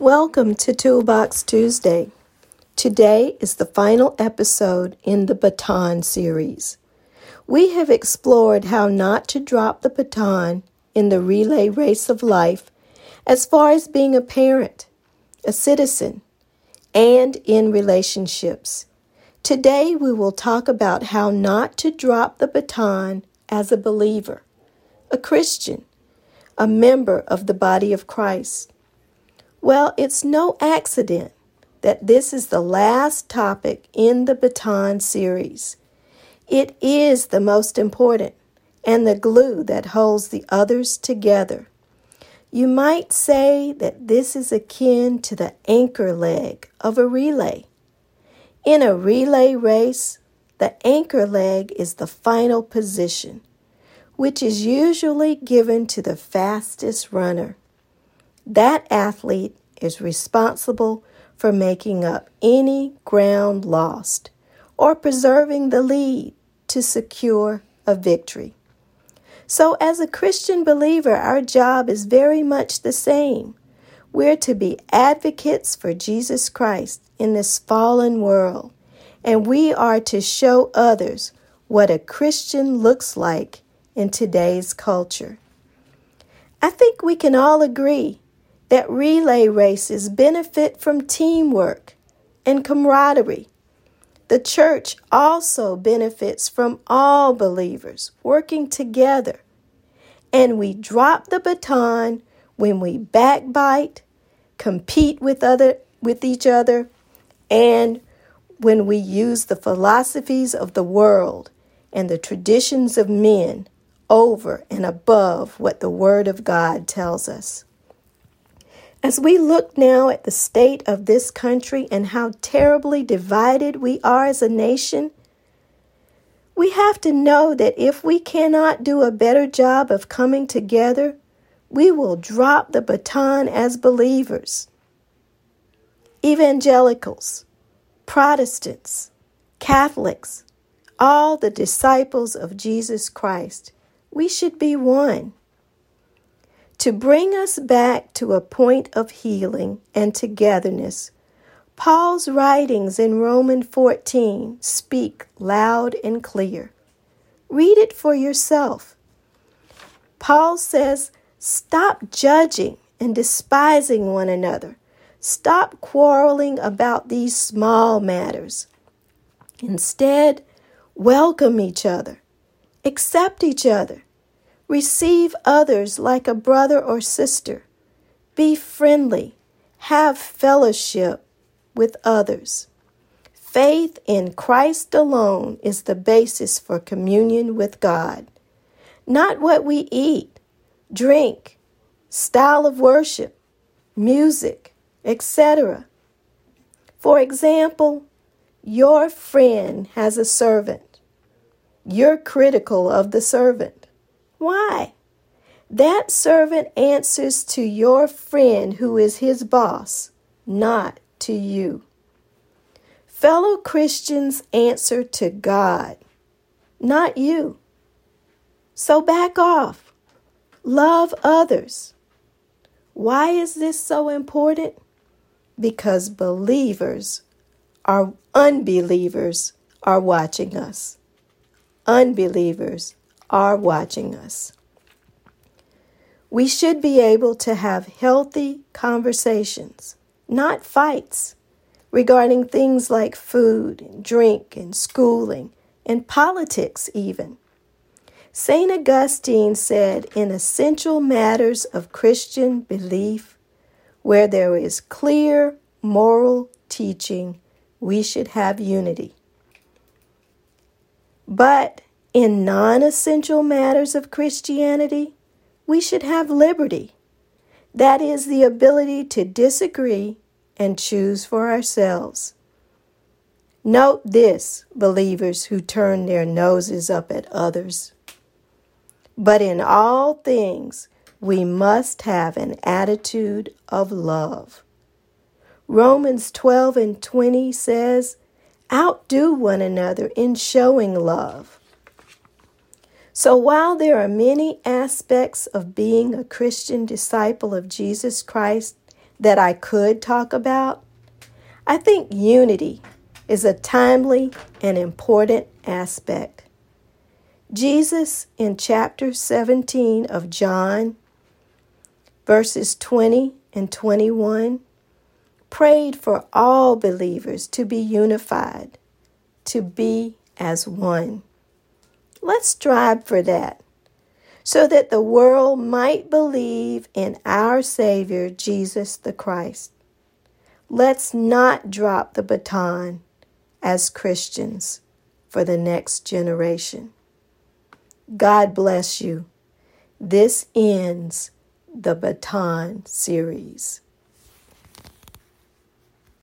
Welcome to Toolbox Tuesday. Today is the final episode in the Baton series. We have explored how not to drop the baton in the relay race of life as far as being a parent, a citizen, and in relationships. Today we will talk about how not to drop the baton as a believer, a Christian, a member of the body of Christ. Well, it's no accident that this is the last topic in the Baton series. It is the most important and the glue that holds the others together. You might say that this is akin to the anchor leg of a relay. In a relay race, the anchor leg is the final position, which is usually given to the fastest runner. That athlete is responsible for making up any ground lost or preserving the lead to secure a victory. So, as a Christian believer, our job is very much the same. We're to be advocates for Jesus Christ in this fallen world, and we are to show others what a Christian looks like in today's culture. I think we can all agree that relay races benefit from teamwork and camaraderie. The church also benefits from all believers working together. And we drop the baton when we backbite, compete with other with each other, and when we use the philosophies of the world and the traditions of men over and above what the Word of God tells us. As we look now at the state of this country and how terribly divided we are as a nation, we have to know that if we cannot do a better job of coming together, we will drop the baton as believers. Evangelicals, Protestants, Catholics, all the disciples of Jesus Christ, we should be one to bring us back to a point of healing and togetherness. Paul's writings in Romans 14 speak loud and clear. Read it for yourself. Paul says, Stop judging and despising one another. Stop quarreling about these small matters. Instead, welcome each other, accept each other, Receive others like a brother or sister. Be friendly. Have fellowship with others. Faith in Christ alone is the basis for communion with God. Not what we eat, drink, style of worship, music, etc. For example, your friend has a servant. You're critical of the servant. Why? That servant answers to your friend who is his boss, not to you. Fellow Christians answer to God, not you. So back off. Love others. Why is this so important? Because believers are unbelievers are watching us. Unbelievers are watching us. We should be able to have healthy conversations, not fights, regarding things like food and drink and schooling and politics, even. St. Augustine said, in essential matters of Christian belief, where there is clear moral teaching, we should have unity. But in non essential matters of Christianity, we should have liberty. That is the ability to disagree and choose for ourselves. Note this, believers who turn their noses up at others. But in all things, we must have an attitude of love. Romans 12 and 20 says, Outdo one another in showing love. So, while there are many aspects of being a Christian disciple of Jesus Christ that I could talk about, I think unity is a timely and important aspect. Jesus in chapter 17 of John, verses 20 and 21, prayed for all believers to be unified, to be as one. Let's strive for that so that the world might believe in our Savior, Jesus the Christ. Let's not drop the baton as Christians for the next generation. God bless you. This ends the Baton series.